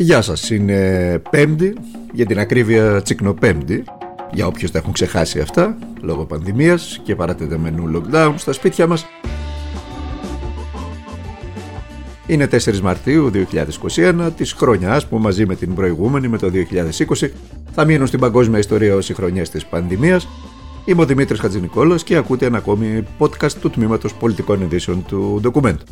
Γεια σας, είναι πέμπτη, για την ακρίβεια τσικνοπέμπτη. Για όποιους τα έχουν ξεχάσει αυτά λόγω πανδημίας και παρατεταμένου lockdown στα σπίτια μας. Είναι 4 Μαρτίου 2021 της χρονιάς που μαζί με την προηγούμενη με το 2020 θα μείνουν στην παγκόσμια ιστορία ως οι χρονιές της πανδημίας. Είμαι ο Δημήτρης Χατζηνικόλας και ακούτε ένα ακόμη podcast του Τμήματος Πολιτικών Ειδήσεων του ντοκουμέντου.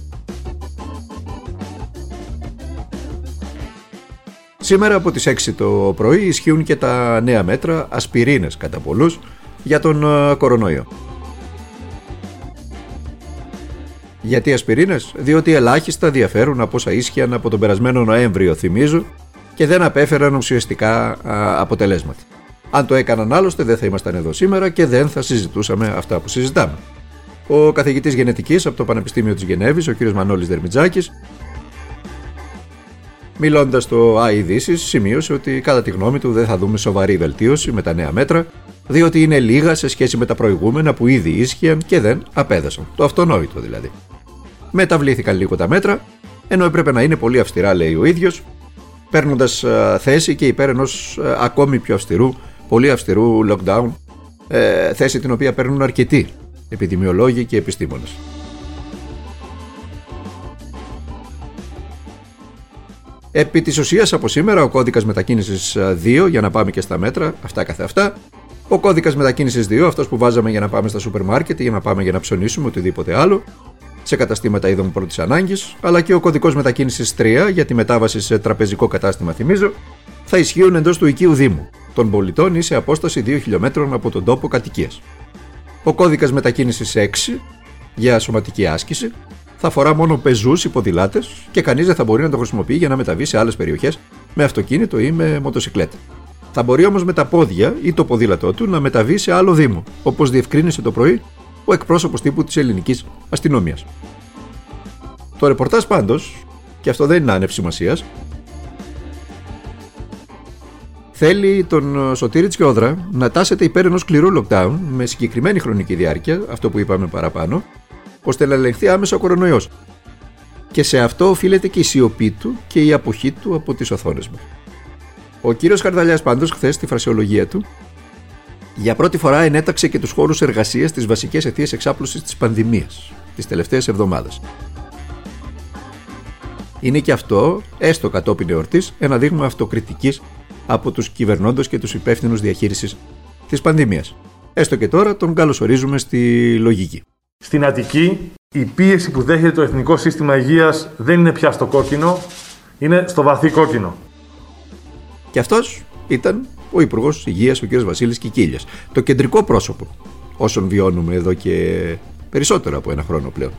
Σήμερα από τις 6 το πρωί ισχύουν και τα νέα μέτρα, ασπιρίνες κατά πολλούς, για τον ε, κορονοϊό. Γιατί ασπιρίνες; Διότι ελάχιστα διαφέρουν από όσα ίσχυαν από τον περασμένο Νοέμβριο θυμίζω και δεν απέφεραν ουσιαστικά αποτελέσματα. Αν το έκαναν άλλωστε δεν θα ήμασταν εδώ σήμερα και δεν θα συζητούσαμε αυτά που συζητάμε. Ο καθηγητής γενετικής από το Πανεπιστήμιο της Γενέβης, ο κ. Μανώλης Δερμιτζάκης, Μιλώντας στο ΑΕΔΙΣΙΣ, σημείωσε ότι κατά τη γνώμη του δεν θα δούμε σοβαρή βελτίωση με τα νέα μέτρα, διότι είναι λίγα σε σχέση με τα προηγούμενα που ήδη ίσχυαν και δεν απέδασαν. Το αυτονόητο δηλαδή. Μεταβλήθηκαν λίγο τα μέτρα, ενώ έπρεπε να είναι πολύ αυστηρά, λέει ο ίδιος, παίρνοντας θέση και υπέρ ενός ακόμη πιο αυστηρού, πολύ αυστηρού lockdown, ε, θέση την οποία παίρνουν αρκετοί επιδημιολόγοι και επιστήμονες. Επί της ουσίας από σήμερα ο κώδικας μετακίνησης 2 για να πάμε και στα μέτρα, αυτά καθε αυτά. Ο κώδικας μετακίνησης 2, αυτός που βάζαμε για να πάμε στα σούπερ μάρκετ ή για να πάμε για να ψωνίσουμε οτιδήποτε άλλο, σε καταστήματα είδων πρώτης ανάγκης, αλλά και ο κωδικός μετακίνησης 3 για τη μετάβαση σε τραπεζικό κατάστημα, θυμίζω, θα ισχύουν εντός του οικείου Δήμου των πολιτών ή σε απόσταση 2 χιλιόμετρων από τον τόπο κατοικίας. Ο κώδικας μετακίνησης 6 για σωματική άσκηση θα αφορά μόνο πεζούς ή ποδηλάτε και κανείς δεν θα μπορεί να το χρησιμοποιεί για να μεταβεί σε άλλες περιοχές με αυτοκίνητο ή με μοτοσυκλέτα. Θα μπορεί όμως με τα πόδια ή το ποδήλατό του να μεταβεί σε άλλο Δήμο, όπως διευκρίνησε το πρωί ο εκπρόσωπος τύπου της ελληνικής αστυνομίας. Το ρεπορτάζ πάντως, και αυτό δεν είναι άνευ σημασίας, θέλει τον Σωτήρη Τσιόδρα να τάσεται υπέρ ενός σκληρού lockdown με συγκεκριμένη χρονική διάρκεια, αυτό που είπαμε παραπάνω, ώστε να ελεγχθεί άμεσα ο κορονοϊός. Και σε αυτό οφείλεται και η σιωπή του και η αποχή του από τις οθόνες μας. Ο κύριος Καρδαλιάς πάντως χθες στη φρασιολογία του για πρώτη φορά ενέταξε και τους χώρους εργασίας στις βασικές αιτίες εξάπλωσης της πανδημίας τις τελευταίες εβδομάδες. Είναι και αυτό, έστω κατόπιν εορτής, ένα δείγμα αυτοκριτικής από τους κυβερνώντες και τους υπεύθυνους διαχείρισης της πανδημίας. Έστω και τώρα τον καλωσορίζουμε στη λογική. Στην Αττική, η πίεση που δέχεται το Εθνικό Σύστημα Υγείας δεν είναι πια στο κόκκινο, είναι στο βαθύ κόκκινο. Και αυτός ήταν ο Υπουργός Υγείας, ο κ. Βασίλης Κικίλιας. Το κεντρικό πρόσωπο όσων βιώνουμε εδώ και περισσότερο από ένα χρόνο πλέον.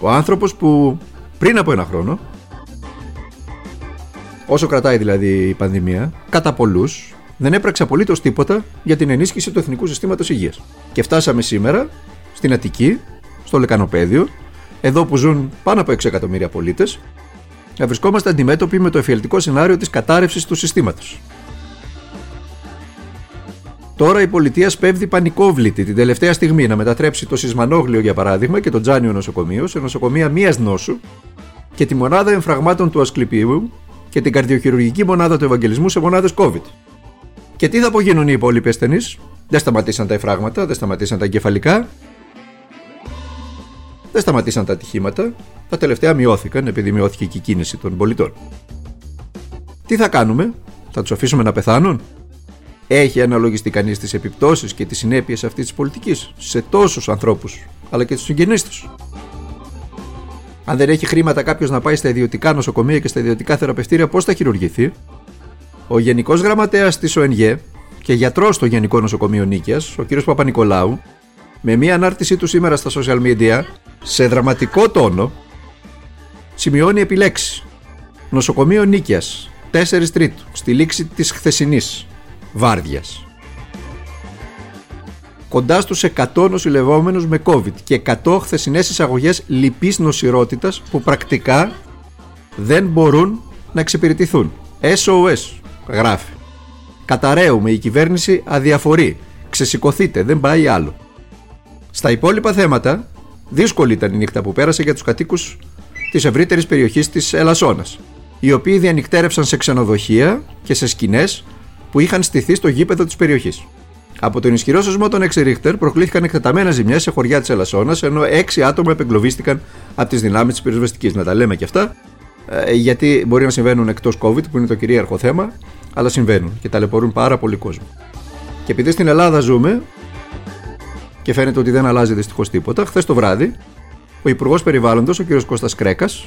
Ο άνθρωπος που πριν από ένα χρόνο, όσο κρατάει δηλαδή η πανδημία, κατά πολλούς δεν έπραξε απολύτως τίποτα για την ενίσχυση του Εθνικού Συστήματος Υγείας. Και φτάσαμε σήμερα στην Αττική, στο Λεκανοπέδιο, εδώ που ζουν πάνω από 6 εκατομμύρια πολίτες, να βρισκόμαστε αντιμέτωποι με το εφιαλτικό σενάριο της κατάρρευσης του συστήματος. Τώρα η πολιτεία σπέβδει πανικόβλητη την τελευταία στιγμή να μετατρέψει το Σισμανόγλιο για παράδειγμα και το Τζάνιο νοσοκομείο σε νοσοκομεία μίας νόσου και τη μονάδα εμφραγμάτων του Ασκληπίου και την καρδιοχειρουργική μονάδα του Ευαγγελισμού σε μονάδες COVID. Και τι θα απογίνουν οι υπόλοιποι ασθενείς, δεν σταματήσαν τα εφράγματα, δεν σταματήσαν τα εγκεφαλικά, δεν σταματήσαν τα ατυχήματα, τα τελευταία μειώθηκαν επειδή μειώθηκε και η κίνηση των πολιτών. Τι θα κάνουμε, θα τους αφήσουμε να πεθάνουν, έχει αναλογιστεί κανείς τις επιπτώσεις και τις συνέπειες αυτής της πολιτικής σε τόσους ανθρώπους, αλλά και τους συγγενείς τους; Αν δεν έχει χρήματα κάποιος να πάει στα ιδιωτικά νοσοκομεία και στα ιδιωτικά θεραπευτήρια, πώς θα χειρουργηθεί; Ο Γενικός Γραμματέας της ΟΕΝΓΕ και γιατρός στο Γενικό Νοσοκομείο Νίκαιας, ο κ. Παπα-Νικολάου, με μία ανάρτησή του σήμερα στα social media, σε δραματικό τόνο, σημειώνει επιλέξεις. Νοσοκομείο Νίκαιας, 4 Τρίτου, στη λήξη της χθεσινής βάρδιας. Κοντά στους 100 νοσηλευόμενους με COVID και 100 χθεσινές εισαγωγές λυπής νοσηρότητας που πρακτικά δεν μπορούν να εξυπηρετηθούν. SOS, γράφει. Καταραίουμε, η κυβέρνηση αδιαφορεί. Ξεσηκωθείτε, δεν πάει άλλο. Στα υπόλοιπα θέματα, δύσκολη ήταν η νύχτα που πέρασε για τους κατοίκους της ευρύτερης περιοχής της Ελασσόνας. οι οποίοι διανυκτέρευσαν σε ξενοδοχεία και σε σκηνές που είχαν στηθεί στο γήπεδο της περιοχής. Από τον ισχυρό σωσμό των 6 Ρίχτερ προκλήθηκαν εκτεταμένα ζημιέ σε χωριά της Ελασσόνας, ενώ 6 άτομα επεγκλωβίστηκαν από τις δυνάμεις της πυροσβεστικής. Να τα λέμε και αυτά, ε, γιατί μπορεί να συμβαίνουν εκτός COVID, που είναι το κυρίαρχο θέμα, αλλά συμβαίνουν και ταλαιπωρούν πάρα πολύ κόσμο. Και επειδή στην Ελλάδα ζούμε, και φαίνεται ότι δεν αλλάζει δυστυχώς τίποτα, χθες το βράδυ, ο Υπουργός Περιβάλλοντος, ο κ. Κώστας Κρέκας,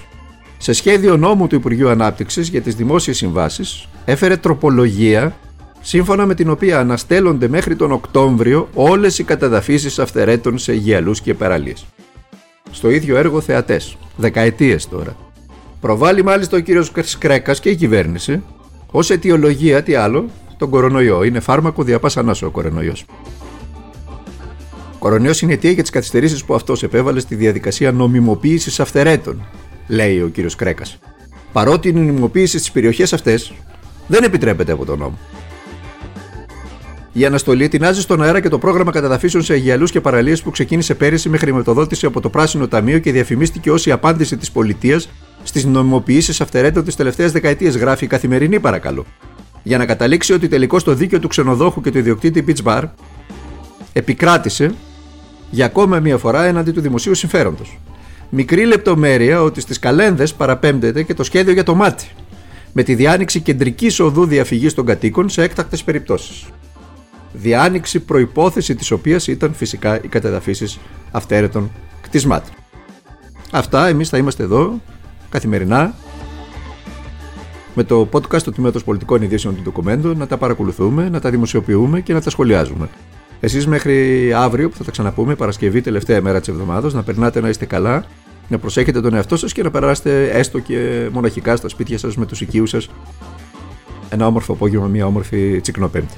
σε σχέδιο νόμου του Υπουργείου Ανάπτυξης για τις δημόσιες συμβάσεις, έφερε τροπολογία σύμφωνα με την οποία αναστέλλονται μέχρι τον Οκτώβριο όλες οι καταδαφίσεις αυθερέτων σε γυαλούς και παραλίες. Στο ίδιο έργο θεατές, δεκαετίες τώρα. Προβάλλει μάλιστα ο κ. Κρέκας και η κυβέρνηση ως αιτιολογία τι άλλο, τον κορονοϊό. Είναι φάρμακο διαπάσανά ο κορονοϊός. Κορονοϊό είναι αιτία για τις καθυστερήσεις που αυτός επέβαλε στη διαδικασία νομιμοποίησης αυθερέτων, λέει ο κ. Κρέκας. Παρότι η νομιμοποίηση στις περιοχές αυτές δεν επιτρέπεται από τον νόμο. Η αναστολή τεινάζει στον αέρα και το πρόγραμμα καταδαφίσεων σε αγιαλού και παραλίες που ξεκίνησε πέρυσι με χρηματοδότηση από το Πράσινο Ταμείο και διαφημίστηκε ως η απάντηση της πολιτείας στις νομιμοποιήσεις αυτερέτων της τελευταίας δεκαετίας, γράφει η καθημερινή παρακαλώ. Για να καταλήξει ότι τελικώς το δίκαιο του ξενοδόχου και του ιδιοκτήτη Beach Bar επικράτησε για ακόμα μία φορά έναντι του δημοσίου συμφέροντος. Μικρή λεπτομέρεια ότι στις καλένδες παραπέμπτεται και το σχέδιο για το μάτι, με τη διάνοιξη κεντρικής οδού διαφυγής των κατοίκων σε έκτακτες περιπτώσεις διάνοιξη προϋπόθεση της οποίας ήταν φυσικά οι κατεδαφίσεις αυτέρετων κτισμάτων. Αυτά εμείς θα είμαστε εδώ καθημερινά με το podcast του Τμήματος Πολιτικών Ειδήσεων του Ντοκουμέντου να τα παρακολουθούμε, να τα δημοσιοποιούμε και να τα σχολιάζουμε. Εσείς μέχρι αύριο που θα τα ξαναπούμε, Παρασκευή, τελευταία μέρα της εβδομάδας, να περνάτε να είστε καλά, να προσέχετε τον εαυτό σας και να περάσετε έστω και μοναχικά στα σπίτια σας με τους οικείους σας ένα όμορφο απόγευμα, μια όμορφη τσικνοπέμπτη.